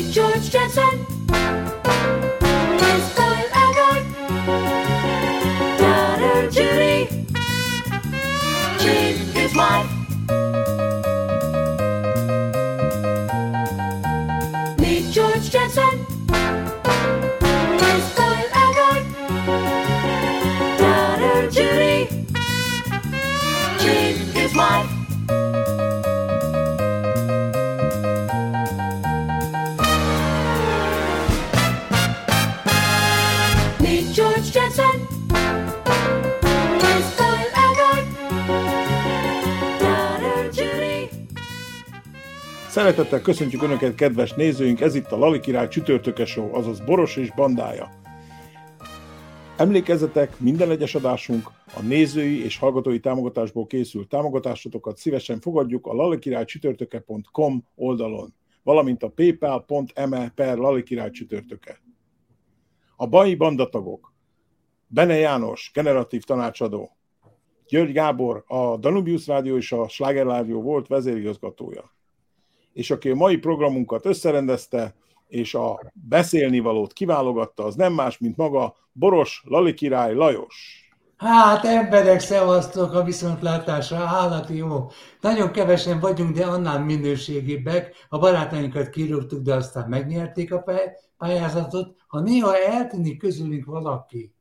George Jetson. Szeretettel köszöntjük Önöket, kedves nézőink! Ez itt a Lali Király csütörtöke show, azaz Boros és bandája. Emlékezzetek, minden egyes adásunk a nézői és hallgatói támogatásból készült támogatásotokat szívesen fogadjuk a lalikirálycsütörtöke.com oldalon, valamint a paypal.me per lalikirály csütörtöke. A mai bandatagok Bene János, generatív tanácsadó, György Gábor, a Danubius Rádió és a Sláger Rádió volt vezérigazgatója, és aki a mai programunkat összerendezte, és a beszélnivalót kiválogatta, az nem más, mint maga Boros Lali király Lajos. Hát emberek, szevasztok a viszontlátásra, állati jó. Nagyon kevesen vagyunk, de annál minőségibbek. A barátainkat kirúgtuk, de aztán megnyerték a pály- pályázatot. Ha néha eltűnik közülünk valaki,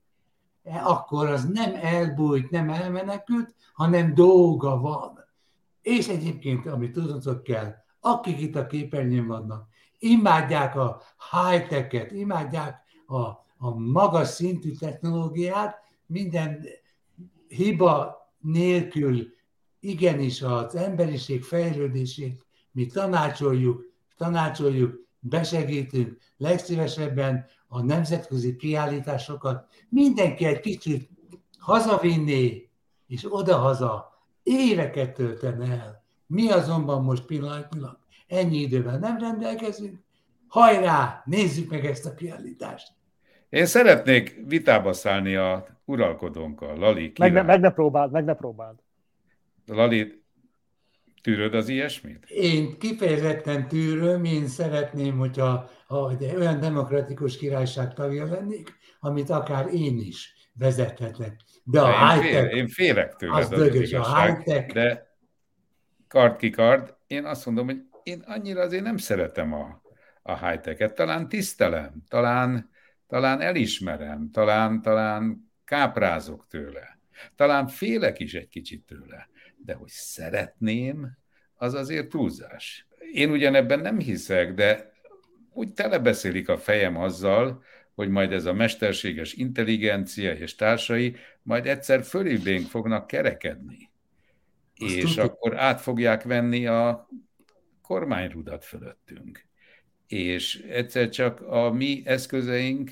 e, akkor az nem elbújt, nem elmenekült, hanem dolga van. És egyébként, amit tudnotok kell, akik itt a képernyőn vannak, imádják a high-tech-et, imádják a, a magas szintű technológiát, minden hiba nélkül igenis az emberiség fejlődését mi tanácsoljuk, tanácsoljuk, besegítünk, legszívesebben a nemzetközi kiállításokat. Mindenki egy kicsit hazavinné, és odahaza éveket töltene el. Mi azonban most pillanatnyilag ennyi idővel nem rendelkezünk. Hajrá, nézzük meg ezt a kiállítást! Én szeretnék vitába szállni a uralkodónkkal, Lali. Meg ne, meg ne próbáld, meg ne próbáld. Lali, tűröd az ilyesmit? Én kifejezetten tűröm, én szeretném, hogyha ha egy olyan demokratikus királyság tagja lennék, amit akár én is vezethetek. De a én, fél, high-tech, én félek tőled, az az, dögös, a high-tech. de kard ki kard, én azt mondom, hogy én annyira azért nem szeretem a, a high-tech-et. Talán tisztelem, talán, talán elismerem, talán, talán káprázok tőle. Talán félek is egy kicsit tőle, de hogy szeretném, az azért túlzás. Én ugyanebben nem hiszek, de úgy telebeszélik a fejem azzal, hogy majd ez a mesterséges intelligencia és társai majd egyszer fölébénk fognak kerekedni. Azt és tudjuk. akkor át fogják venni a kormányrudat fölöttünk. És egyszer csak a mi eszközeink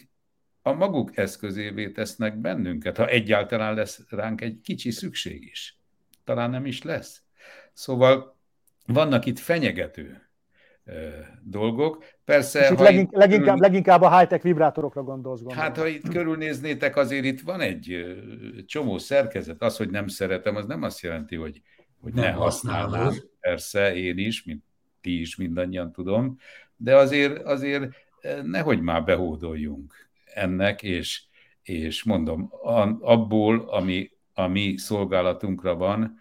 a maguk eszközévé tesznek bennünket, ha egyáltalán lesz ránk egy kicsi szükség is. Talán nem is lesz. Szóval vannak itt fenyegető dolgok. Persze, És itt legink, itt leginkább, körül- leginkább a high-tech vibrátorokra gondolsz, gondolom. Hát, ha itt körülnéznétek, azért itt van egy csomó szerkezet. Az, hogy nem szeretem, az nem azt jelenti, hogy, hogy Nem ne használnám. használod. Persze, én is, mint ti is mindannyian tudom, de azért, azért eh, nehogy már behódoljunk ennek, és, és mondom, abból, ami a mi szolgálatunkra van,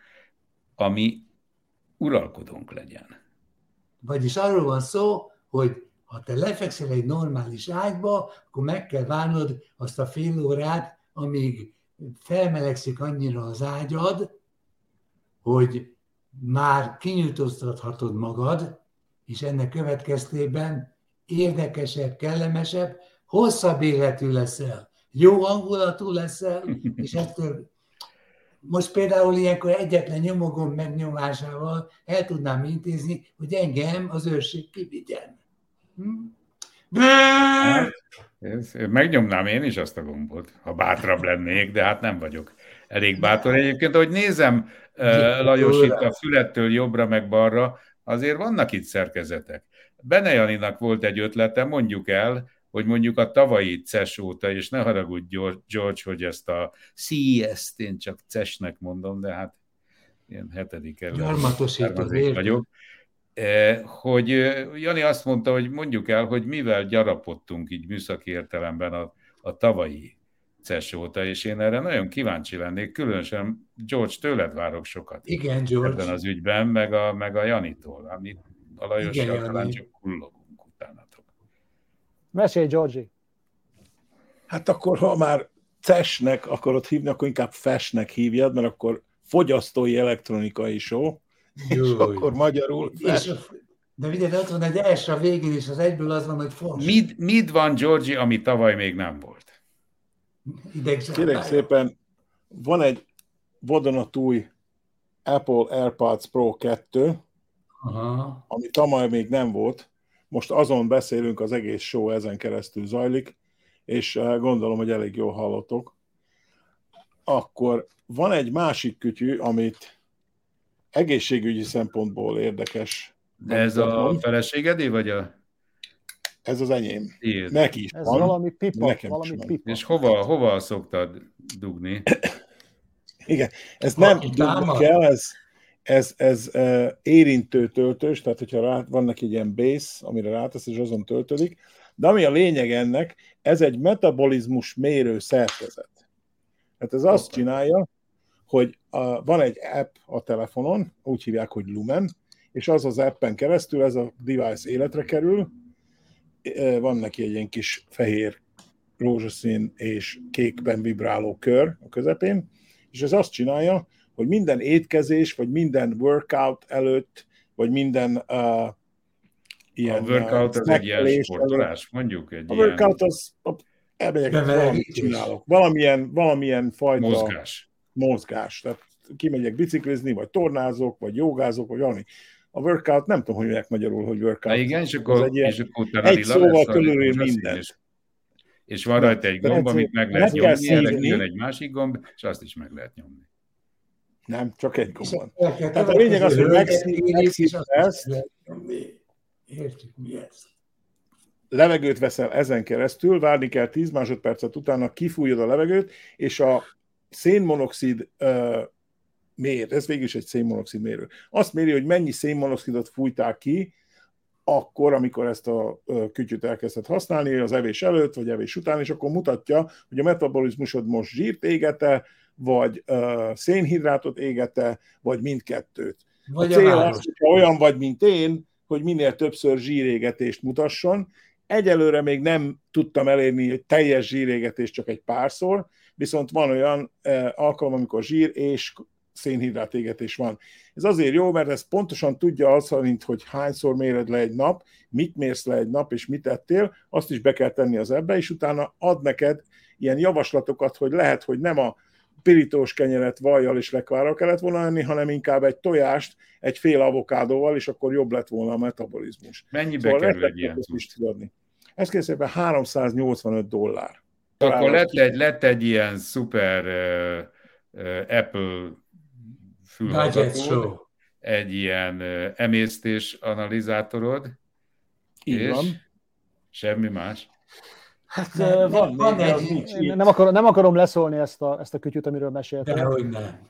ami uralkodónk legyen. Vagyis arról van szó, hogy ha te lefekszel egy normális ágyba, akkor meg kell várnod azt a fél órát, amíg felmelegszik annyira az ágyad, hogy már kinyújtóztathatod magad, és ennek következtében érdekesebb, kellemesebb, hosszabb életű leszel, jó hangulatú leszel, és ettől most például ilyenkor egyetlen nyomogom megnyomásával el tudnám intézni, hogy engem az őrség kivigyen. Hm? Hát, Megnyomnám én is azt a gombot, ha bátrabb lennék, de hát nem vagyok elég bátor. Egyébként, ahogy nézem Lajos itt a fülettől jobbra meg balra, azért vannak itt szerkezetek. Bene Janinak volt egy ötlete, mondjuk el, hogy mondjuk a tavalyi CES óta, és ne haragudj George- hogy ezt a CES-t én csak CES-nek mondom, de hát ilyen hetedik értem. vagyok. Hogy Jani azt mondta, hogy mondjuk el, hogy mivel gyarapodtunk így műszaki értelemben a, a tavalyi CES óta, és én erre nagyon kíváncsi lennék, különösen George, tőled várok sokat. Igen, George. Ebben az ügyben, meg a, meg a Janitól, amit a Lajossal talán csak kullogunk utánatok. Mesélj, Georgi! Hát akkor, ha már CES-nek akarod hívni, akkor inkább FES-nek hívjad, mert akkor fogyasztói elektronikai show, Jó, és akkor magyarul és, De figyelj, ott van egy S a végén, és az egyből az van, hogy fos. Mit, mit van, Georgi, ami tavaly még nem volt? Kérek szépen, van egy vadonatúj Apple AirPods Pro 2, Aha. ami tavaly még nem volt. Most azon beszélünk, az egész show ezen keresztül zajlik, és eh, gondolom, hogy elég jól hallottok. Akkor van egy másik kütyű, amit egészségügyi szempontból érdekes. De ez a feleségedé, vagy a... Ez az enyém. Ilyet. Neki is Ez van. valami pipa. Nekem valami pipa. És hova, hova szoktad dugni? Igen, ez nem dugni kell, ez, ez, ez uh, érintő töltős, tehát hogyha rá, van neki egy ilyen base, amire rátesz, és azon töltődik, de ami a lényeg ennek, ez egy metabolizmus mérő szerkezet. Hát ez azt csinálja, hogy a, van egy app a telefonon, úgy hívják, hogy Lumen, és az az appen keresztül ez a device életre kerül, van neki egy ilyen kis fehér, rózsaszín és kékben vibráló kör a közepén, és ez azt csinálja, hogy minden étkezés, vagy minden workout előtt, vagy minden uh, ilyen... A workout az egy ilyen sportolás, mondjuk? Egy a ilyen... workout az, elmegyek, valamit csinálok. Valamilyen, valamilyen fajta... Mozgás. Mozgás. Tehát kimegyek biciklizni, vagy tornázok, vagy jogázok, vagy valami. A workout, nem tudom, hogy mondják magyarul, hogy workout. Na igen, és akkor, egy, és akkor egy szóval körülül minden. És, és van rajta egy gomb, amit meg lehet nyomni, erre jön egy másik gomb, és azt is meg lehet nyomni. Nem, csak egy gomb van. Tehát a lényeg az, hogy megszívsz ezt, Értjük mi ez. Levegőt veszel ezen keresztül, várni kell 10 másodpercet utána, kifújod a levegőt, és a szénmonoxid uh, mér, ez végül is egy szénmonoxid mérő. Azt méri, hogy mennyi szénmonoxidot fújtál ki, akkor, amikor ezt a kütyüt elkezdett használni, az evés előtt, vagy evés után, és akkor mutatja, hogy a metabolizmusod most zsírt égete, vagy uh, szénhidrátot égete, vagy mindkettőt. Vagy a cél a az, hogyha olyan vagy, mint én, hogy minél többször zsírégetést mutasson. Egyelőre még nem tudtam elérni egy teljes zsírégetést csak egy párszor, viszont van olyan eh, alkalom, amikor zsír és szénhidrát égetés van. Ez azért jó, mert ez pontosan tudja az, mint hogy hányszor méred le egy nap, mit mérsz le egy nap, és mit ettél, azt is be kell tenni az ebbe, és utána ad neked ilyen javaslatokat, hogy lehet, hogy nem a pirítós kenyeret vajjal és lekvárral kellett volna enni, hanem inkább egy tojást egy fél avokádóval, és akkor jobb lett volna a metabolizmus. Mennyibe szóval kerül egy ilyen is tudni. Ez készében 385 dollár. Akkor lett egy, lett egy ilyen szuper uh, uh, Apple fülhallgató, egy ilyen emésztés analizátorod, Így és van. semmi más. Hát nem, van, van még, egy, nem, akarom, nem akarom leszólni ezt a, ezt a kütyüt, amiről meséltem. Dehogy nem.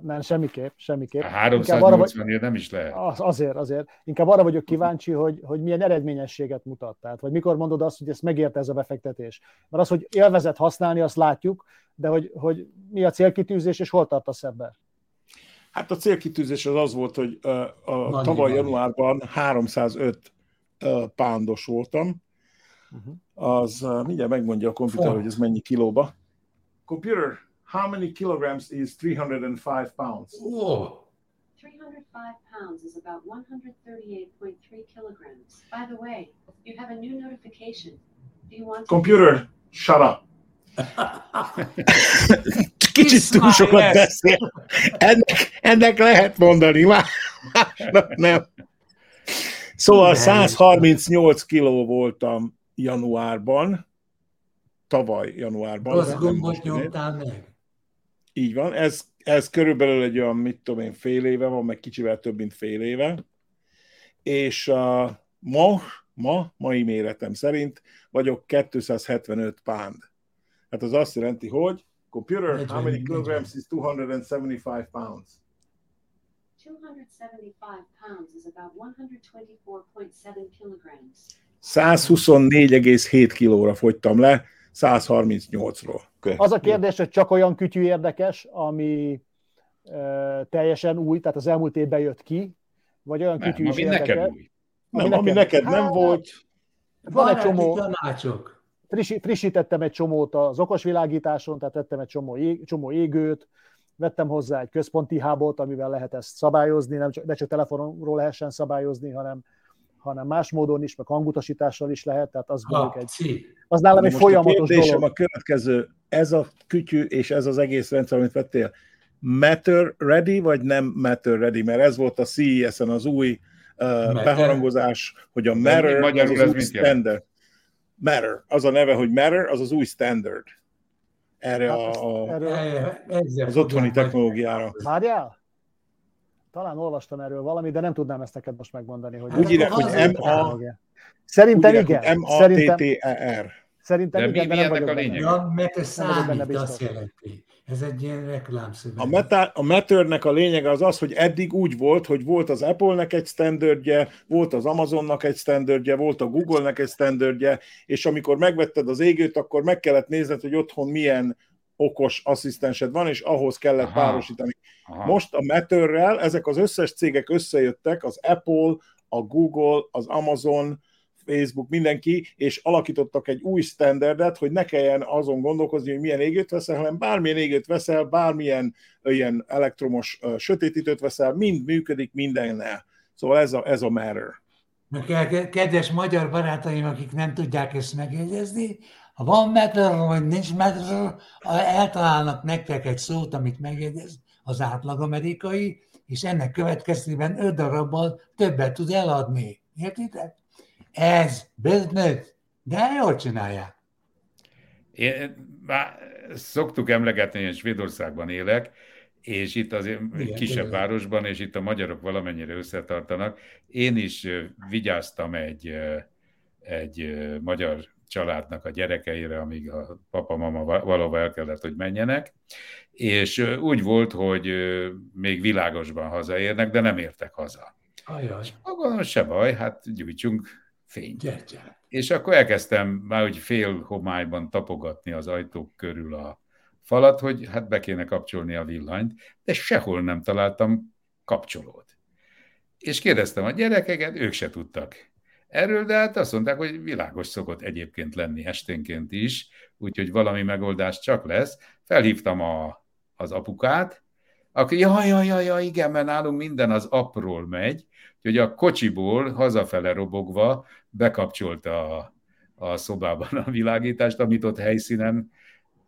Nem, semmiképp, semmiképp. A 380 nem is lehet. Az, azért, azért. Inkább arra vagyok kíváncsi, hogy, hogy milyen eredményességet mutat. Tehát, vagy mikor mondod azt, hogy ezt megérte ez a befektetés. Mert az, hogy élvezet használni, azt látjuk, de hogy, hogy mi a célkitűzés, és hol tartasz ebben? Hát a célkitűzés az az volt, hogy a, a tavaly januárban 305 pándos voltam, uh-huh. az mindjárt megmondja a komputer, oh. hogy ez mennyi kilóba. Computer, how many kilograms is 305 pounds? Oh. 305 pounds is about 138.3 kilograms. By the way, you have a new notification. Do you want Computer, to... shut up. Kicsit túl sokat beszél. Ennek, ennek lehet mondani, más nem. Szóval 138 kiló voltam januárban, tavaly januárban. Rossz gombot nyomtál meg. Így van, ez, ez körülbelül egy olyan, mit tudom én, fél éve van, meg kicsivel több, mint fél éve. És uh, ma, ma, mai méretem szerint vagyok 275 pound. Hát az azt jelenti, hogy computer, how many kilograms is 275 pounds? 275 pounds is about 124.7 kilograms. 124,7 kilóra fogytam le, 138-ról. Az a kérdés, hogy csak olyan kütyű érdekes, ami ö, teljesen új, tehát az elmúlt évben jött ki, vagy olyan Nem, kütyű is ami érdekes. neked új. Nem, ami neked nem Hát, volt, Van egy csomó, tanácsok. Frissítettem egy csomót az okosvilágításon, tehát vettem egy csomó, ég, csomó égőt, vettem hozzá egy központi hábot, amivel lehet ezt szabályozni, nem csak, ne csak telefonról lehessen szabályozni, hanem, hanem más módon is, meg hangutasítással is lehet, tehát az, mondjuk egy, az nálam egy most a folyamatos kérdésem dolog. a következő, ez a kütyű és ez az egész rendszer, amit vettél, matter ready, vagy nem matter ready? Mert ez volt a CES-en az új uh, beharangozás, hogy a matter magyarul az ez új standard. Matter, az a neve, hogy matter, az az új standard. Erre Hát a, ezt- a, erről, E- ezzel az otthoni technológiára. várjál? Talán olvastam erről valamit, de nem tudnám ezt neked most megmondani. Hogy Úgy írják, hogy MA, Szerintem igen. M-A-T-T-E-R. szerintem De mi- igen, de mi nem ennek vagyok a benne. lényege? Ja, mert ez Nem számít, azt biztos. jelenti. Ez egy ilyen reklámszöveg. A, meta, a Matternek a lényege az az, hogy eddig úgy volt, hogy volt az Apple-nek egy standardje, volt az Amazonnak egy standardje, volt a Google-nek egy standardje, és amikor megvetted az égőt, akkor meg kellett nézned, hogy otthon milyen okos asszisztensed van, és ahhoz kellett Aha. párosítani. Aha. Most a Matterrel ezek az összes cégek összejöttek, az Apple, a Google, az Amazon, Facebook, mindenki, és alakítottak egy új standardet, hogy ne kelljen azon gondolkozni, hogy milyen égőt veszel, hanem bármilyen égőt veszel, bármilyen ilyen elektromos ö, sötétítőt veszel, mind működik mindennel. Szóval ez a, ez a matter. Kedves magyar barátaim, akik nem tudják ezt megjegyezni, ha van metal, vagy nincs metal, eltalálnak nektek egy szót, amit megjegyez az átlag amerikai, és ennek következtében öt darabbal többet tud eladni. Értitek? Ez business, de jól csinálják. Én, már szoktuk emlegetni, hogy Svédországban élek, és itt azért Igen, kisebb igen. városban, és itt a magyarok valamennyire összetartanak. Én is vigyáztam egy, egy magyar családnak a gyerekeire, amíg a papa-mama va- valahova el kellett, hogy menjenek, és úgy volt, hogy még világosban hazaérnek, de nem értek haza. Ajaj, Akkor se baj, hát gyújtsunk fényt. gyere, gyere. És akkor elkezdtem már úgy fél homályban tapogatni az ajtók körül a falat, hogy hát be kéne kapcsolni a villanyt, de sehol nem találtam kapcsolót. És kérdeztem a gyerekeket, ők se tudtak erről, de hát azt mondták, hogy világos szokott egyébként lenni esténként is, úgyhogy valami megoldás csak lesz. Felhívtam a, az apukát, aki, jaj, jaj, jaj, jaj, igen, mert nálunk minden az apról megy, hogy a kocsiból hazafele robogva bekapcsolta a, a szobában a világítást, amit ott helyszínen,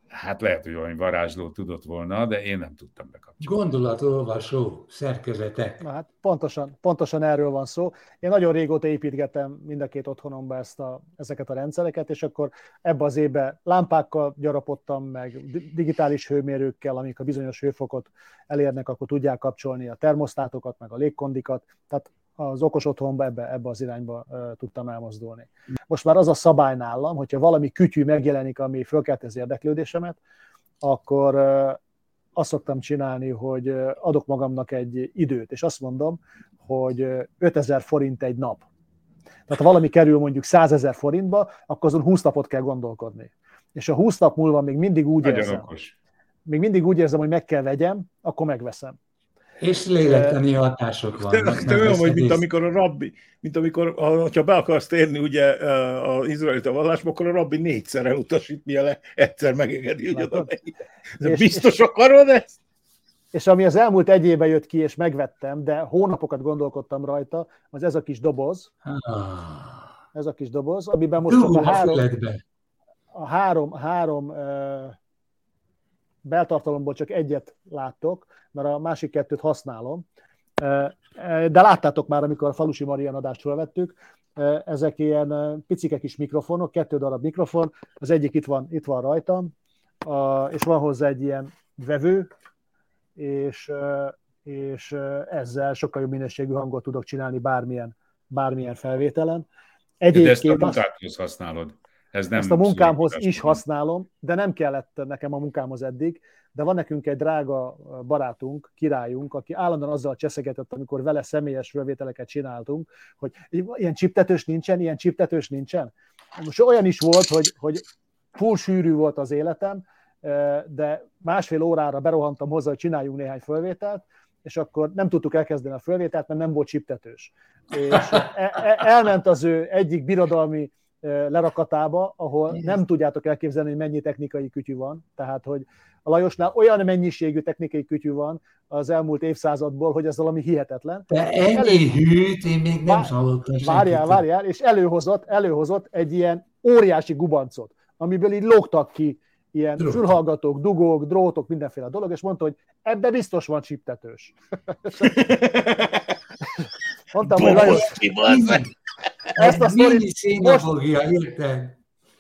hát lehet, hogy valami varázsló tudott volna, de én nem tudtam bekapcsolni. Gondolatolvasó szerkezetek. Na hát pontosan, pontosan erről van szó. Én nagyon régóta építgettem mind a két otthonomba ezt a, ezeket a rendszereket, és akkor ebbe az évbe lámpákkal gyarapodtam, meg di- digitális hőmérőkkel, amik a bizonyos hőfokot elérnek, akkor tudják kapcsolni a termosztátokat, meg a légkondikat. Tehát az okos otthonba ebbe, ebbe az irányba tudtam elmozdulni. Most már az a szabály nálam, hogyha valami kütyű megjelenik, ami fölkelti az érdeklődésemet, akkor azt szoktam csinálni, hogy adok magamnak egy időt, és azt mondom, hogy ö, 5000 forint egy nap. Tehát ha valami kerül mondjuk 100 ezer forintba, akkor azon 20 napot kell gondolkodni. És ha 20 nap múlva még mindig úgy Nagyon érzem, okos. még mindig úgy érzem, hogy meg kell vegyem, akkor megveszem. És lélektani hatások vannak. te nem olyan vagy, veszed mint amikor a rabbi, mint amikor, ha be akarsz térni ugye az izraelita vallásba, akkor a rabbi négyszer elutasít, mielőtt egyszer megengedi, hogy oda Biztos akarod ezt? És ami az elmúlt egy évben jött ki, és megvettem, de hónapokat gondolkodtam rajta, az ez a kis doboz, Ah. ez a kis doboz, amiben most csak Dugom a három, a három, három uh, beltartalomból csak egyet láttok, mert a másik kettőt használom. De láttátok már, amikor a Falusi Marian adást felvettük, uh, ezek ilyen picike kis mikrofonok, kettő darab mikrofon, az egyik itt van, itt van rajtam, és van hozzá egy ilyen vevő, és, és ezzel sokkal jobb minőségű hangot tudok csinálni bármilyen, bármilyen felvételen. De ezt a Egyébként munkádhoz használod. Ez nem Ezt a munkámhoz szorítás. is használom, de nem kellett nekem a munkámhoz eddig, de van nekünk egy drága barátunk, királyunk, aki állandóan azzal cseszegetett, amikor vele személyes fölvételeket csináltunk, hogy ilyen csiptetős nincsen, ilyen csiptetős nincsen. Most olyan is volt, hogy, hogy full sűrű volt az életem, de másfél órára berohantam hozzá, hogy csináljunk néhány fölvételt, és akkor nem tudtuk elkezdeni a fölvételt, mert nem volt csiptetős. És e, e, elment az ő egyik birodalmi lerakatába, ahol nem tudjátok elképzelni, hogy mennyi technikai kütyű van. Tehát, hogy a Lajosnál olyan mennyiségű technikai kütyű van az elmúlt évszázadból, hogy ez valami hihetetlen. De ennyi elő... hűt én még nem hallottam. Várjál, várjál, és előhozott, előhozott egy ilyen óriási gubancot, amiből így lógtak ki ilyen Drót. fülhallgatók, dugók, drótok, mindenféle dolog, és mondta, hogy ebbe biztos van csiptetős. Mondtam, hogy Lajos, ezt a sztorit most,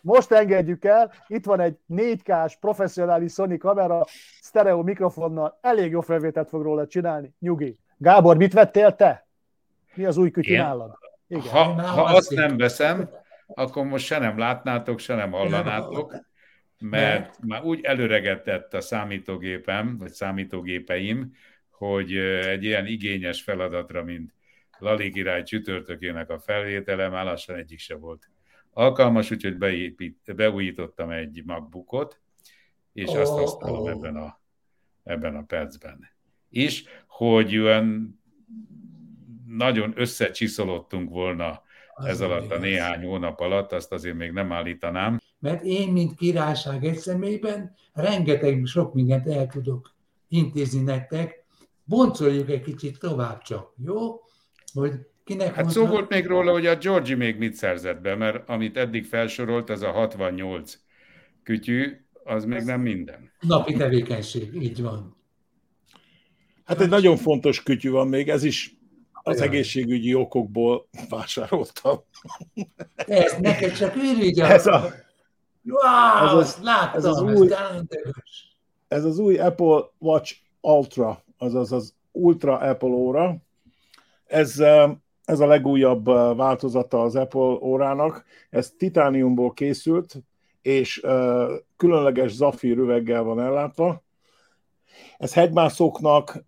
most engedjük el, itt van egy 4K-s professzionális Sony kamera, stereo mikrofonnal, elég jó felvételt fog róla csinálni, nyugi. Gábor, mit vettél te? Mi az új kütyű nálad? Igen. Ha, ha azt nem veszem, akkor most se nem látnátok, se nem hallanátok, mert már úgy előregetett a számítógépem, vagy számítógépeim, hogy egy ilyen igényes feladatra, mint Lali király csütörtökének a felvétele, már lassan egyik se volt alkalmas, úgyhogy beépít, beújítottam egy MacBookot, és oh, azt használom oh. ebben, a, ebben a percben. És hogy olyan nagyon összecsiszolottunk volna az ez alatt a néhány hónap alatt, azt azért még nem állítanám. Mert én, mint királyság egy személyben, rengeteg sok mindent el tudok intézni nektek, boncoljuk egy kicsit tovább csak, jó? Hogy kinek hát szó volt még róla, hogy a Georgi még mit szerzett be, mert amit eddig felsorolt, ez a 68 kütyű, az még nem minden. Napi tevékenység, így van. Hát egy nagyon fontos kütyű van még, ez is az egészségügyi okokból vásároltam. Ez neked csak őrügy ez a, wow, ez az, láttam, ez, az új, ez az új Apple Watch Ultra, azaz az Ultra Apple óra. Ez, ez a legújabb változata az Apple órának. Ez titániumból készült, és különleges zafír üveggel van ellátva ez hegymászóknak,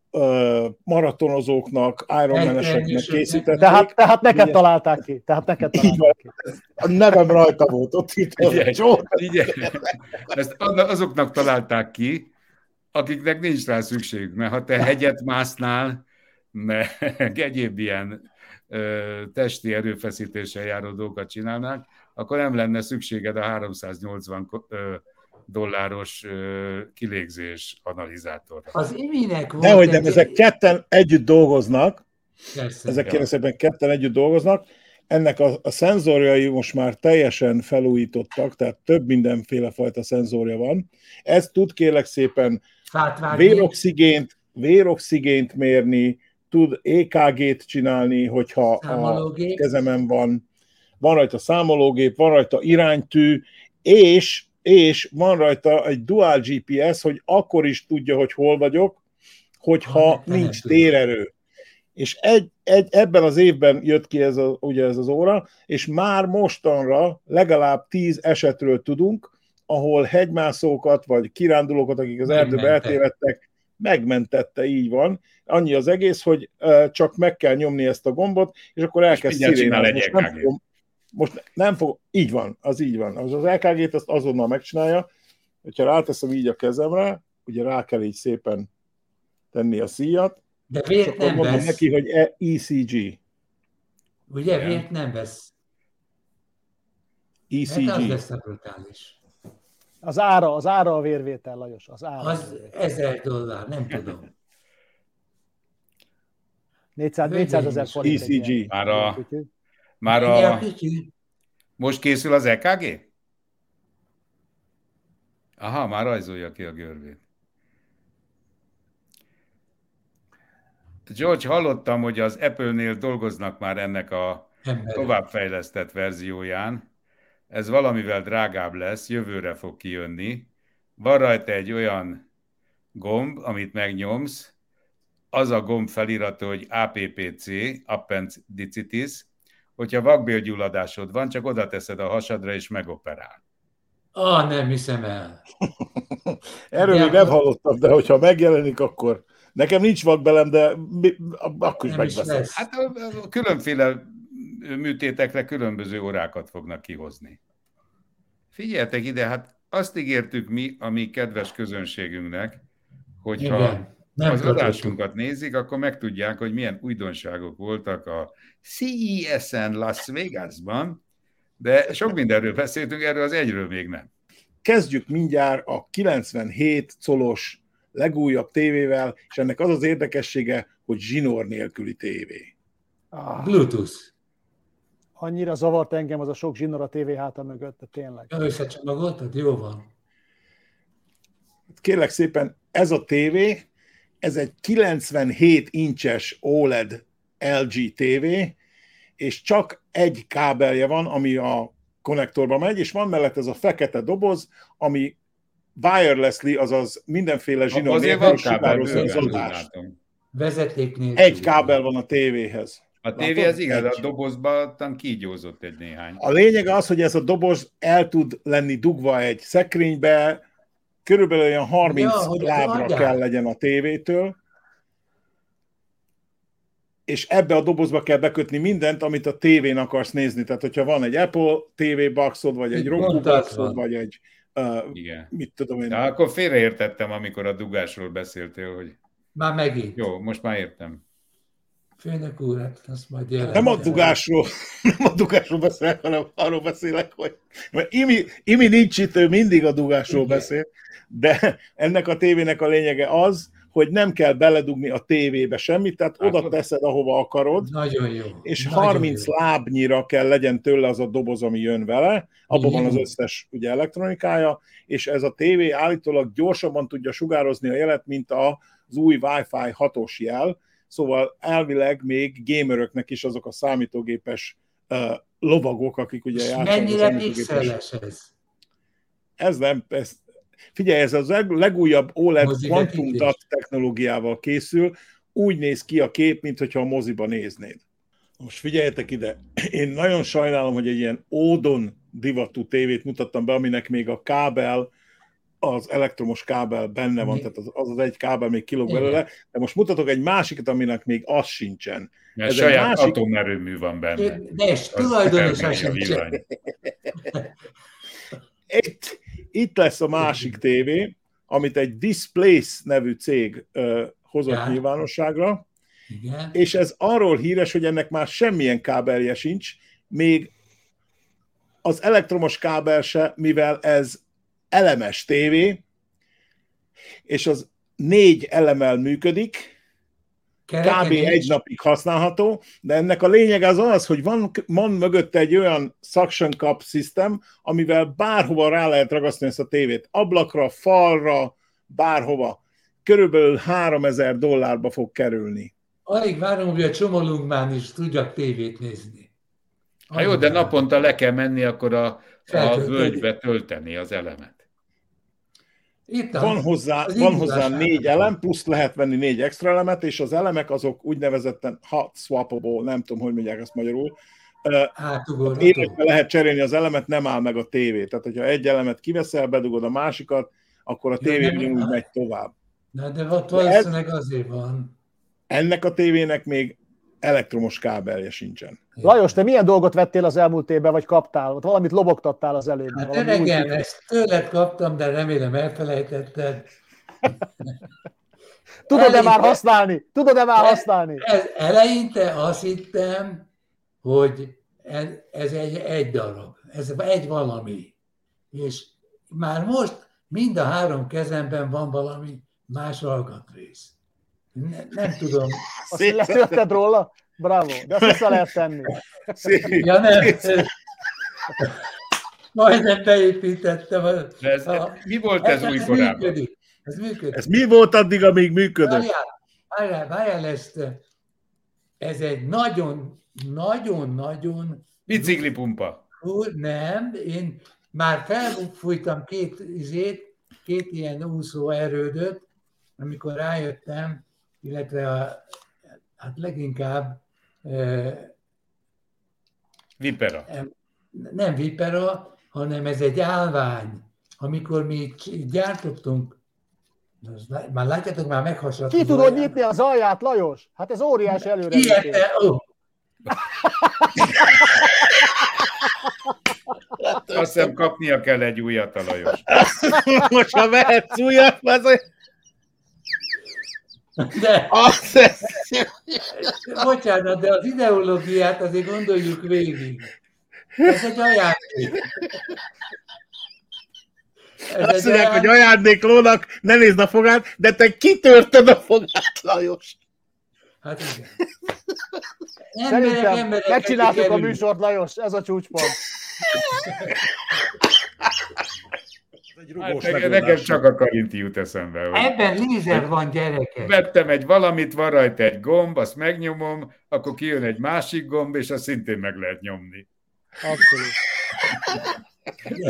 maratonozóknak, Ironman-eseknek készítették. Tehát, tehát neked Ugye? találták ki. Tehát neked találták ki. A nevem rajta volt ott. Itt Igen, igen. Ezt azoknak találták ki, akiknek nincs rá szükségük, mert ha te hegyet másznál, meg egyéb ilyen ö, testi erőfeszítéssel járó dolgokat csinálnák, akkor nem lenne szükséged a 380 ö, dolláros kilégzés analizátor. Az iminek volt Nehogy nem, egy... ezek ketten együtt dolgoznak, Persze, ezek kérem szépen ketten együtt dolgoznak, ennek a, a szenzorjai most már teljesen felújítottak, tehát több mindenféle fajta szenzorja van. Ez tud kérlek szépen véroxigént, véroxigént mérni, tud EKG-t csinálni, hogyha a kezemen van, van rajta számológép, van rajta iránytű, és és van rajta egy dual GPS, hogy akkor is tudja, hogy hol vagyok, hogyha ha, nincs térerő. És egy, egy, ebben az évben jött ki ez, a, ugye ez az óra, és már mostanra legalább tíz esetről tudunk, ahol hegymászókat, vagy kirándulókat, akik az erdőbe eltévedtek, megmentette, így van. Annyi az egész, hogy csak meg kell nyomni ezt a gombot, és akkor elkezd szirénázni. Most nem fogom, most nem fog, így van, az így van. Az, az LKG-t azt azonnal megcsinálja, hogyha ráteszem így a kezemre, ugye rá kell így szépen tenni a szíjat, de vért nem mondom vesz. neki, hogy ECG. Ugye, Igen. vért nem vesz. ECG. Hát az lesz a brutális. Az ára, az ára a vérvétel, Lajos, az ára. Az ezer dollár, nem tudom. 400, 400 ezer forint. ECG. Már a, már a... Most készül az EKG? Aha, már rajzolja ki a görvét. George, hallottam, hogy az Apple-nél dolgoznak már ennek a továbbfejlesztett verzióján. Ez valamivel drágább lesz, jövőre fog kijönni. Van rajta egy olyan gomb, amit megnyomsz, az a gomb felirata, hogy APPC, Appendicitis, hogyha vakbélgyulladásod van, csak oda teszed a hasadra és megoperál. Ah, nem hiszem el. Erről Igen. még nem hallottam, de hogyha megjelenik, akkor nekem nincs vakbelem, de mi, akkor is Nem megveszem. lesz. Hát a, a különféle műtétekre különböző órákat fognak kihozni. Figyeljetek ide, hát azt ígértük mi, a mi kedves közönségünknek, hogyha Igen. Nem az tartottuk. adásunkat nézik, akkor megtudják, hogy milyen újdonságok voltak a CES-en Las Vegasban, de sok mindenről beszéltünk, erről az egyről még nem. Kezdjük mindjárt a 97 colos legújabb tévével, és ennek az az érdekessége, hogy zsinór nélküli tévé. Ah, Bluetooth. Annyira zavart engem az a sok zsinór a tévé háta mögött, de tényleg. Ja, Összecsomagoltad? Jó van. Kérlek szépen, ez a tévé, ez egy 97 incses OLED LG tévé, és csak egy kábelje van, ami a konnektorba megy, és van mellett ez a fekete doboz, ami wirelessly, azaz mindenféle azért nélkül sugározza az adást. Vezeték nélkül. Egy kábel van a tévéhez. A tévé az igaz, a dobozban talán kígyózott egy néhány. A lényeg az, hogy ez a doboz el tud lenni dugva egy szekrénybe, körülbelül olyan 30 Ja, hogy lábra adják. kell legyen a tévétől, és ebbe a dobozba kell bekötni mindent, amit a tévén akarsz nézni. Tehát, hogyha van egy Apple TV boxod, vagy egy Roku boxod, vagy egy, uh, Igen. mit tudom én, Ja, akkor félreértettem, amikor a dugásról beszéltél, hogy Már megint. jó, most már értem. Főnök úr, hát azt majd jelent. nem a dugásról, nem a dugásról beszélek, hanem arról beszélek, hogy mert Imi, Imi nincs itt, ő mindig a dugásról Igen. beszél, de ennek a tévének a lényege az, hogy nem kell beledugni a tévébe semmit, tehát Hát oda teszed, ahova akarod, Nagyon jó. és Nagyon 30 jó. lábnyira kell legyen tőle az a doboz, ami jön vele, abban van az összes ugye, elektronikája, és ez a tévé állítólag gyorsabban tudja sugározni a jelet, mint az új Wi-Fi 6-os jel, szóval elvileg még gameröknek is azok a számítógépes uh, lovagok, akik ugye játszanak mennyire pixeles ez? Ez nem, ez, figyelj, ez az leg- legújabb OLED. Quantum Dot technológiával készül, úgy néz ki a kép, mintha a moziba néznéd. Most figyeljetek ide, én nagyon sajnálom, hogy egy ilyen ódon divatú tévét mutattam be, aminek még a kábel, az elektromos kábel benne van, tehát az az, az egy kábel még kilóg belőle, de most mutatok egy másikat, aminek még az sincsen. Ez egy saját másik- atomerőmű van benne. De és tulajdonosa elmegy a sincs. villany. Itt, itt lesz a másik tévé, amit egy Displace nevű cég ö, hozott Ja. nyilvánosságra, Igen. és ez arról híres, hogy ennek már semmilyen kábelje sincs, még az elektromos kábel se, mivel ez elemes tévé, és az négy elemmel működik, kb. egy napig használható, de ennek a lényeg az az, hogy van, van mögötte egy olyan suction cup system, amivel bárhova rá lehet ragasztani ezt a tévét. Ablakra, falra, bárhova. Körülbelül 3000 dollárba fog kerülni. Alig várom, hogy a csomolunkmán is tudjak tévét nézni. Hát jó, de naponta le kell menni akkor a, a völgybe tölteni az elemet. Itt Van hozzá, az van hozzá négy elem, plusz lehet venni négy extra elemet, és az elemek azok úgynevezetten hot swappable, nem tudom, hogy mondják ezt magyarul. Átugorható. Életbe lehet cserélni az elemet, nem áll meg a tévé. Tehát, hogyha egy elemet kiveszel, bedugod a másikat, akkor a tévé ugyanúgy megy tovább. Na, de ott valószínűleg azért van. Ennek a tévének még elektromos kábelje sincsen. Lajos, te milyen dolgot vettél az elmúlt évben, vagy kaptál? Ott valamit lobogtattál az előbb. Hát öregem, ezt tőled kaptam, de remélem elfelejtetted. Tudod-e már használni? Tudod-e már Ez- használni? Ez, eleinte azt hittem, hogy ez, ez egy, egy darab, ez egy valami. És már most mind a három kezemben van valami más alkatrész. Ne, nem tudom. Azt letölted róla? Bravo, de azt vissza lehet tenni. Szép. Ja, nem. Majdnem beépítettem. A, De ez, a, mi volt ez új korábban? működik. Ez működik. Ez mi volt addig, amíg működött? Várjál, várjál, várjál ezt. Ez egy nagyon, nagyon, nagyon Biciklipumpa. Úr, nem, én már felfújtam két izét, két ilyen úszó erődöt, amikor rájöttem, illetve a, hát leginkább Vipera. Nem vipera, hanem ez egy állvány. Amikor mi gyártottunk, már látjátok, már meghasonlott. Ki tudod nyitni az alját, Lajos? Hát ez óriási előre. Ilyen, ó, Azt hiszem kapnia kell egy újat a Lajos. Most ha vehetsz újat, az de, az, bocsánat, de az ideológiát azért gondoljuk végig. Ez egy ajándék. Ez Azt mondják, hogy ajándék. ajándéklónak ne nézd a fogát, de te kitörted a fogát, Lajos. Hát igen. Emberek, Szerintem emberek, megcsináltuk a műsort, Lajos, ez a csúcspont. Egy Hát, rugós nekem, megoldás. nekem csak a karinti jut eszembe. Hogy Ebben lézer van, gyerekek. vettem egy valamit, van rajta egy gomb, azt megnyomom, akkor kijön egy másik gomb, és azt szintén meg lehet nyomni. Abszolút.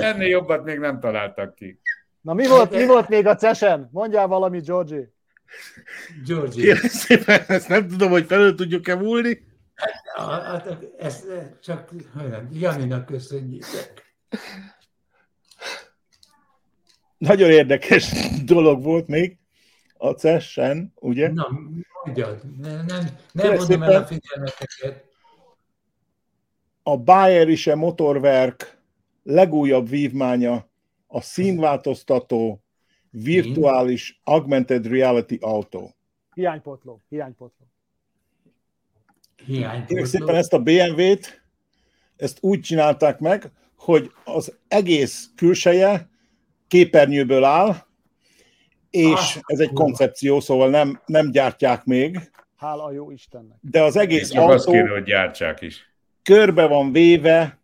Ennél jobbat még nem találtak ki. Na mi volt, mi volt még a cesen? Mondjál valamit, Georgi. Georgi. Kérlek szépen, ezt nem tudom, hogy felül tudjuk-e múlni. Hát, ezt csak Janinak köszönjétek. Nagyon érdekes dolog volt még a CES-en, ugye? Na, mondjad, nem, nem, nem mondom el a figyelmeteket. A Bayerische Motorwerk legújabb vívmánya a színváltoztató virtuális augmented reality autó. Hiánypotló, hiánypotló. Kérlek szépen ezt a BMW-t, ezt úgy csinálták meg, hogy az egész külseje képernyőből áll, és Ah, ez egy koncepció, szóval nem, nem gyártják még, Hála a jó Istennek. de az egész Csak azt autó kéne, hogy gyártsák is. körbe van véve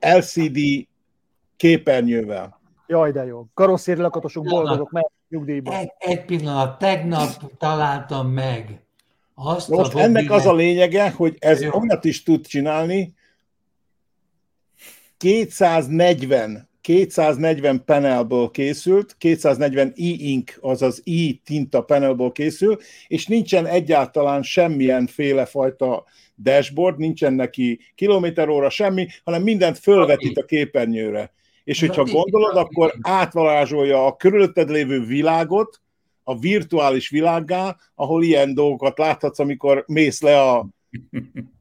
LCD képernyővel. Jaj, de jó. Karosszéri lakatosok boldogok, meg nyugdíjba. Egy, egy pillanat, tegnap találtam meg azt Most a ennek az a lényege, hogy ez Jó. olyat is tud csinálni, 240 240 panelből készült, 240 e-ink, azaz e-tinta panelből készül, és nincsen egyáltalán semmilyen féle fajta dashboard, nincsen neki kilométeróra semmi, hanem mindent fölvetít a képernyőre. És hogyha gondolod, akkor átvarázsolja a körülötted lévő világot, a virtuális világgá, ahol ilyen dolgokat láthatsz, amikor mész le a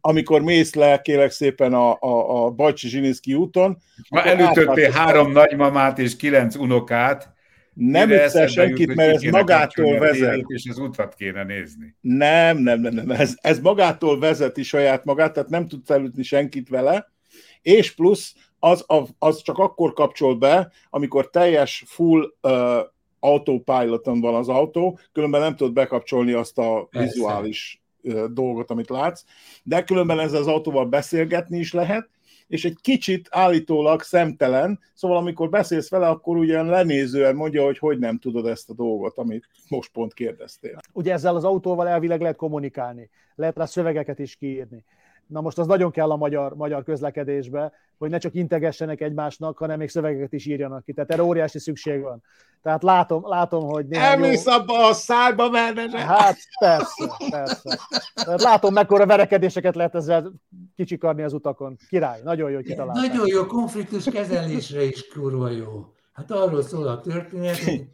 amikor mész le, kérek szépen a, a, a Bajcsi Zsilinszki úton, Ma elütöttél három nagymamát és kilenc unokát. Nem jut, senkit, mert ez magától vezet. És az utat kéne nézni. Nem, nem, nem, nem. Ez, ez magától vezeti saját magát, tehát nem tudsz elütni senkit vele, és plusz az, az csak akkor kapcsol be, amikor teljes full uh, autopiloton van az autó, különben nem tudod bekapcsolni azt a Persze. vizuális dolgot, amit látsz, de különben ezzel az autóval beszélgetni is lehet, és egy kicsit állítólag szemtelen, szóval amikor beszélsz vele, akkor ugyan lenézően mondja, hogy hogy nem tudod ezt a dolgot, amit most pont kérdeztél. Ugye ezzel az autóval elvileg lehet kommunikálni, lehet rá szövegeket is kiírni. Na most az nagyon kell a magyar, magyar közlekedésbe, hogy ne csak integessenek egymásnak, hanem még szövegeket is írjanak ki. Tehát erre óriási szükség van. Tehát látom, látom hogy néhány jó... Elmész abba a szárba, mert Hát persze, persze. Tehát látom, mekkora verekedéseket lehet ezzel kicsikarni az utakon. Király, nagyon jó, hogy kitalálták. Nagyon jó, konfliktus kezelésre is kurva jó. Hát arról szól a történet, hogy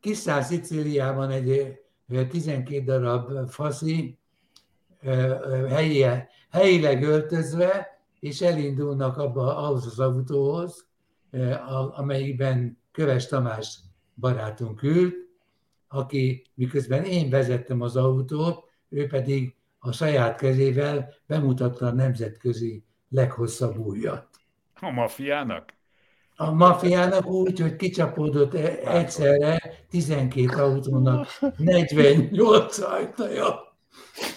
kiszáll Szicíliában egy ö, 12 darab faszi helyi, helyileg öltözve, és elindulnak abba ahhoz az autóhoz, amelyikben Köves Tamás barátunk ült, aki miközben én vezettem az autót, ő pedig a saját kezével bemutatta a nemzetközi leghosszabb ujjat. A mafiának? A mafiának úgy, hogy kicsapódott e- egyszerre 12 autónak 48 ajtaja,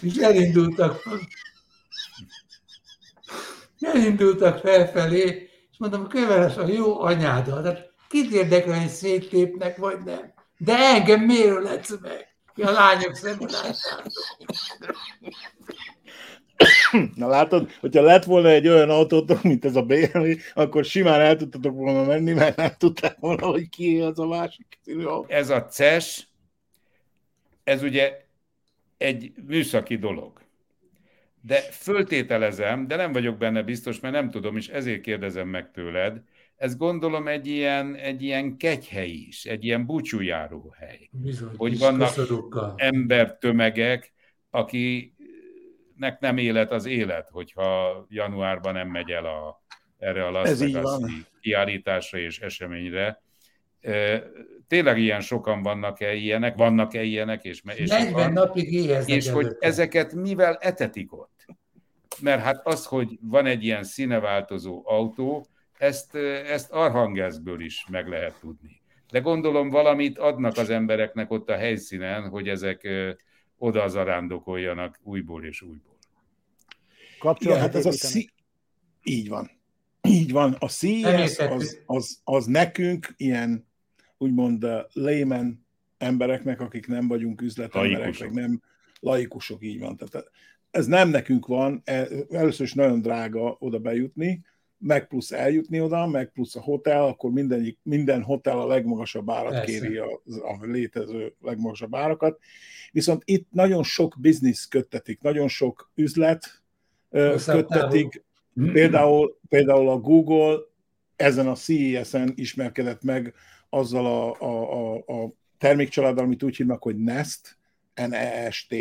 és elindultak, elindultak felfelé, és mondom, köveles a jó anyádat, hát kit érdekel, hogy széttépnek, vagy nem. De engem miért öletsz meg? A lányok szemben álltátok. Na látod, hogyha lett volna egy olyan autótok, mint ez a BMW, akkor simán el tudtatok volna menni, mert nem tudták volna, hogy ki az a másik. Ez a CES, ez ugye egy műszaki dolog. De föltételezem, de nem vagyok benne biztos, mert nem tudom, és ezért kérdezem meg tőled, ez gondolom egy ilyen, egy ilyen kegyhely is, egy ilyen búcsújáró hely. Bizony, hogy vannak embertömegek, akinek nem élet az élet, hogyha januárban nem megy el a, erre a Las Vegas-i van. kiállításra és eseményre. Tényleg ilyen sokan vannak-e ilyenek? Vannak-e ilyenek? És, és 40 sokan? napig éheznek és hogy előtte. ezeket mivel etetik ott? Mert hát az, hogy van egy ilyen színeváltozó autó, ezt, ezt Arhangeszből is meg lehet tudni. De gondolom valamit adnak az embereknek ott a helyszínen, hogy ezek oda zarándokoljanak újból és újból. Igen, Kapcsolatot hát ez a szí... Így van. Így van. A CES az, az, az nekünk ilyen úgymond uh, layman embereknek, akik nem vagyunk üzletemberek, meg nem laikusok, így van. Tehát ez nem nekünk van, e- először is nagyon drága oda bejutni, meg plusz eljutni oda, meg plusz a hotel, akkor minden, minden hotel a legmagasabb árat Persze. kéri, a, a létező legmagasabb árakat. Viszont itt nagyon sok biznisz köttetik, nagyon sok üzlet Hosszabb köttetik, Például, például a Google ezen a CES-en ismerkedett meg azzal a, a, a, a termékcsaláddal, amit úgy hívnak, hogy Nest, N-E-S-T,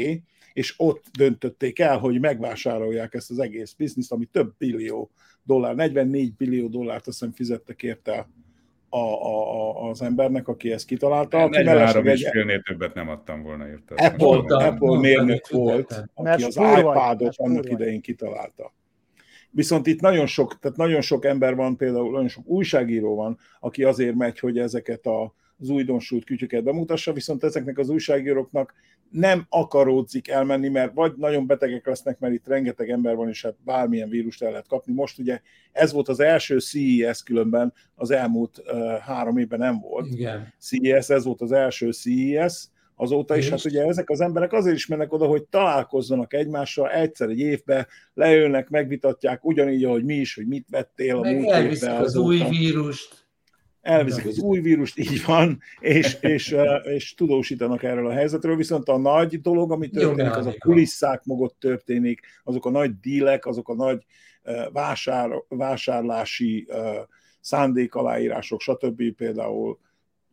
és ott döntötték el, hogy megvásárolják ezt az egész bizniszt, ami több billió dollár, 44 billió dollárt azt hiszem fizettek érte a, a, a, az embernek, aki ezt kitalálta. Aki 43 mellesleg és félnél többet nem adtam volna érte. Apple, Apple mérnök volt, aki az iPadot annak idején kitalálta. Viszont itt nagyon sok, tehát nagyon sok ember van, például nagyon sok újságíró van, aki azért megy, hogy ezeket a, az újdonsult kütyüket bemutassa, viszont ezeknek az újságíróknak nem akaródzik elmenni, mert vagy nagyon betegek lesznek, mert itt rengeteg ember van, és hát bármilyen vírust el lehet kapni. Most ugye ez volt az első CES különben, az elmúlt uh, három évben nem volt. Igen. CES, ez volt az első CES, azóta is, hát ugye ezek az emberek azért is mennek oda, hogy találkozzanak egymással egyszer egy évbe, leülnek, megvitatják, ugyanígy, ahogy mi is, hogy mit vettél a Meg múlt elviszik évben. az új vírust. Elviszik az új vírust, így van, és, és, és tudósítanak erről a helyzetről, viszont a nagy dolog, ami történik, az a kulisszák mögött történik, azok a nagy dílek, azok a nagy vásár, vásárlási szándékaláírások, stb. például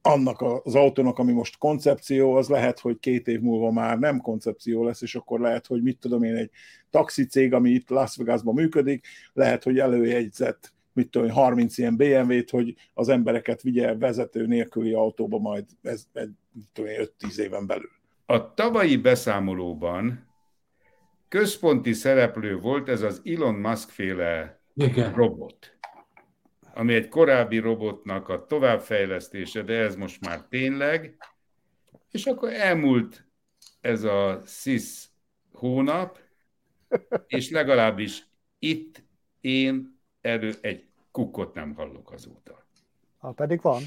annak az autónak, ami most koncepció, az lehet, hogy két év múlva már nem koncepció lesz, és akkor lehet, hogy mit tudom én, egy taxicég, ami itt Las Vegasban működik, lehet, hogy előjegyzett mit tudom, én, 30 ilyen BMW-t, hogy az embereket vigye vezető nélküli autóba majd ez, ez mit tudom én, 5-10 éven belül. A tavalyi beszámolóban központi szereplő volt ez az Elon Musk féle Igen. robot, ami egy korábbi robotnak a továbbfejlesztése, de ez most már tényleg. És akkor elmúlt ez a SIS hónap, és legalábbis itt én erről egy kukkot nem hallok azóta. Ha pedig van.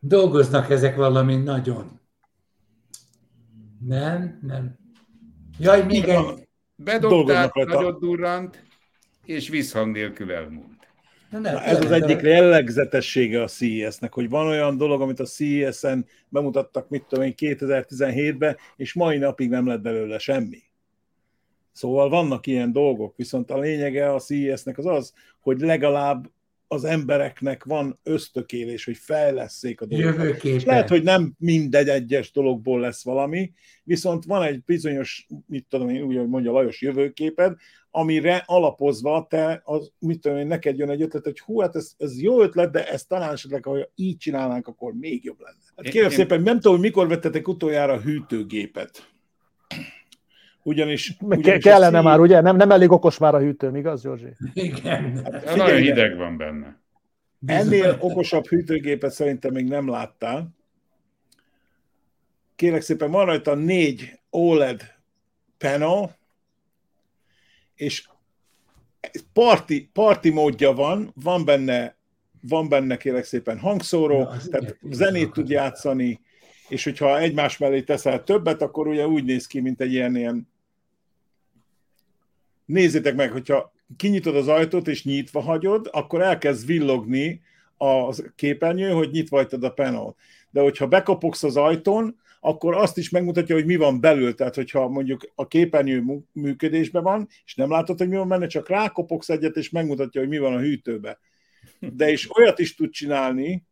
Dolgoznak ezek valami nagyon. Nem, nem. Jaj, még egy. Bedobták, nagyot durrant, és visszhang nélkül elmúlt. Na, nem, Na, ez az egyik jellegzetessége a CES-nek, hogy van olyan dolog, amit a CES-en bemutattak, mit tudom én, 2017-ben, és mai napig nem lett belőle semmi. Szóval vannak ilyen dolgok, viszont a lényege a CES-nek az az, hogy legalább az embereknek van ösztökélés, hogy fejlesszék a dolgokat. Lehet, hogy nem mindegy egyes dologból lesz valami, viszont van egy bizonyos, mit tudom én, úgy, hogy mondja Lajos jövőképed, amire alapozva te, az, mit tudom én, neked jön egy ötlet, hogy hú, hát ez, ez jó ötlet, de ezt talán esetleg, ha így csinálnánk, akkor még jobb lenne. Hát kérem én- szépen, nem tudom, hogy mikor vettetek utoljára hűtőgépet. Ugyanis, ugyanis kellene a már, ugye? Nem, nem elég okos már a hűtőm, igaz, Zsorzsi? Igen. Figyelj nagyon ide. hideg van benne. Ennél okosabb hűtőgépet szerintem még nem láttál. Kérlek szépen, van rajta négy OLED panel, és party, party módja van, van benne, van benne kérlek szépen hangszóró, az tehát igen, zenét igen. tud játszani, és hogyha egymás mellé teszel többet, akkor ugye úgy néz ki, mint egy ilyen, ilyen nézzétek meg, hogyha kinyitod az ajtót és nyitva hagyod, akkor elkezd villogni a képernyő, hogy nyitva hagytad a panel. De hogyha bekopogsz az ajtón, akkor azt is megmutatja, hogy mi van belül. Tehát, hogyha mondjuk a képernyő működésben van, és nem látod, hogy mi van benne, csak rákopogsz egyet, és megmutatja, hogy mi van a hűtőbe. De is olyat is tud csinálni,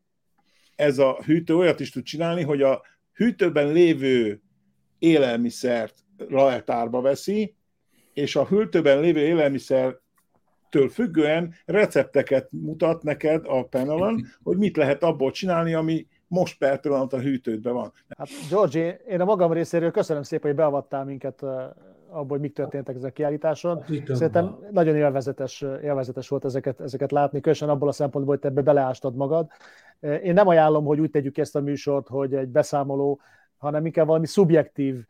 ez a hűtő olyat is tud csinálni, hogy a hűtőben lévő élelmiszert leltárba veszi, és a hűtőben lévő élelmiszertől függően recepteket mutat neked a panelon, hogy mit lehet abból csinálni, ami most per pillanat a hűtődben van. Hát Georgi, én a magam részéről köszönöm szépen, hogy beavattál minket abból, hogy mik történtek ezek a kiállításon. Hát, Szerintem nagyon élvezetes, élvezetes volt ezeket, ezeket látni, különösen abból a szempontból, hogy te ebbe beleástad magad. Én nem ajánlom, hogy úgy tegyük ezt a műsort, hogy egy beszámoló, hanem inkább valami szubjektív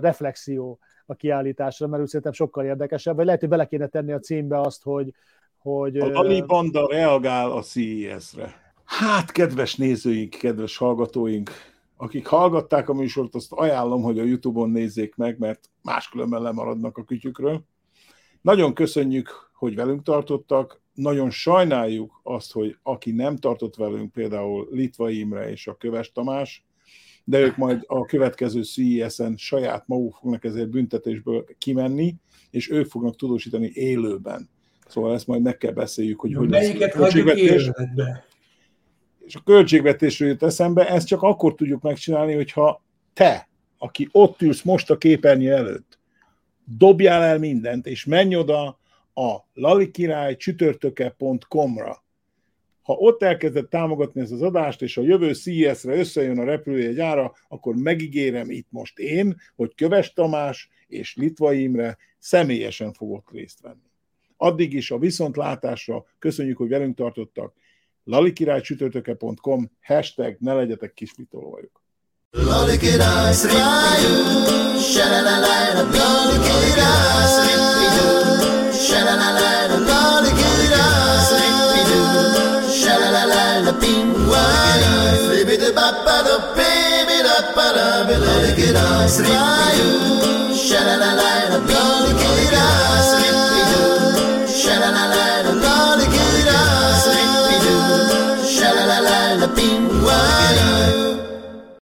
reflexió a kiállításra, mert úgy szerintem sokkal érdekesebb, vagy lehet, hogy bele kéne tenni a címbe azt, hogy... hogy a Lali Banda reagál a CES-re. Hát, kedves nézőink, kedves hallgatóink, akik hallgatták a műsort, azt ajánlom, hogy a Youtube-on nézzék meg, mert máskülönben lemaradnak a kütyükről. Nagyon köszönjük, hogy velünk tartottak, nagyon sajnáljuk azt, hogy aki nem tartott velünk, például Litva Imre és a Köves Tamás, de ők majd a következő CES-en saját maguk fognak ezért büntetésből kimenni, és ők fognak tudósítani élőben. Szóval ezt majd meg kell beszéljük, hogy hogy Melyiket hagyjuk életbe? és a költségvetésről jut eszembe, ezt csak akkor tudjuk megcsinálni, hogyha te, aki ott ülsz most a képernyő előtt, dobjál el mindent, és menj oda a lalikirály csütörtöke.com-ra. Ha ott elkezded támogatni ezt az adást, és a jövő CES-re összejön a repülőjegy ára, akkor megígérem itt most én, hogy Köves Tamás és Litvai Imre személyesen fogok részt venni. Addig is a viszontlátásra köszönjük, hogy velünk tartottak, lalikirálycsütörtöke.com, hashtag ne legyetek kis mitolvajok. Lali király, szripidu, selelelejre, lali király, szripidu, selelelejre, lali király, sha la la la la ping wine. Baby da ba ba da baby da ba da baby. Lick it up, fly you, sha la la la la ping.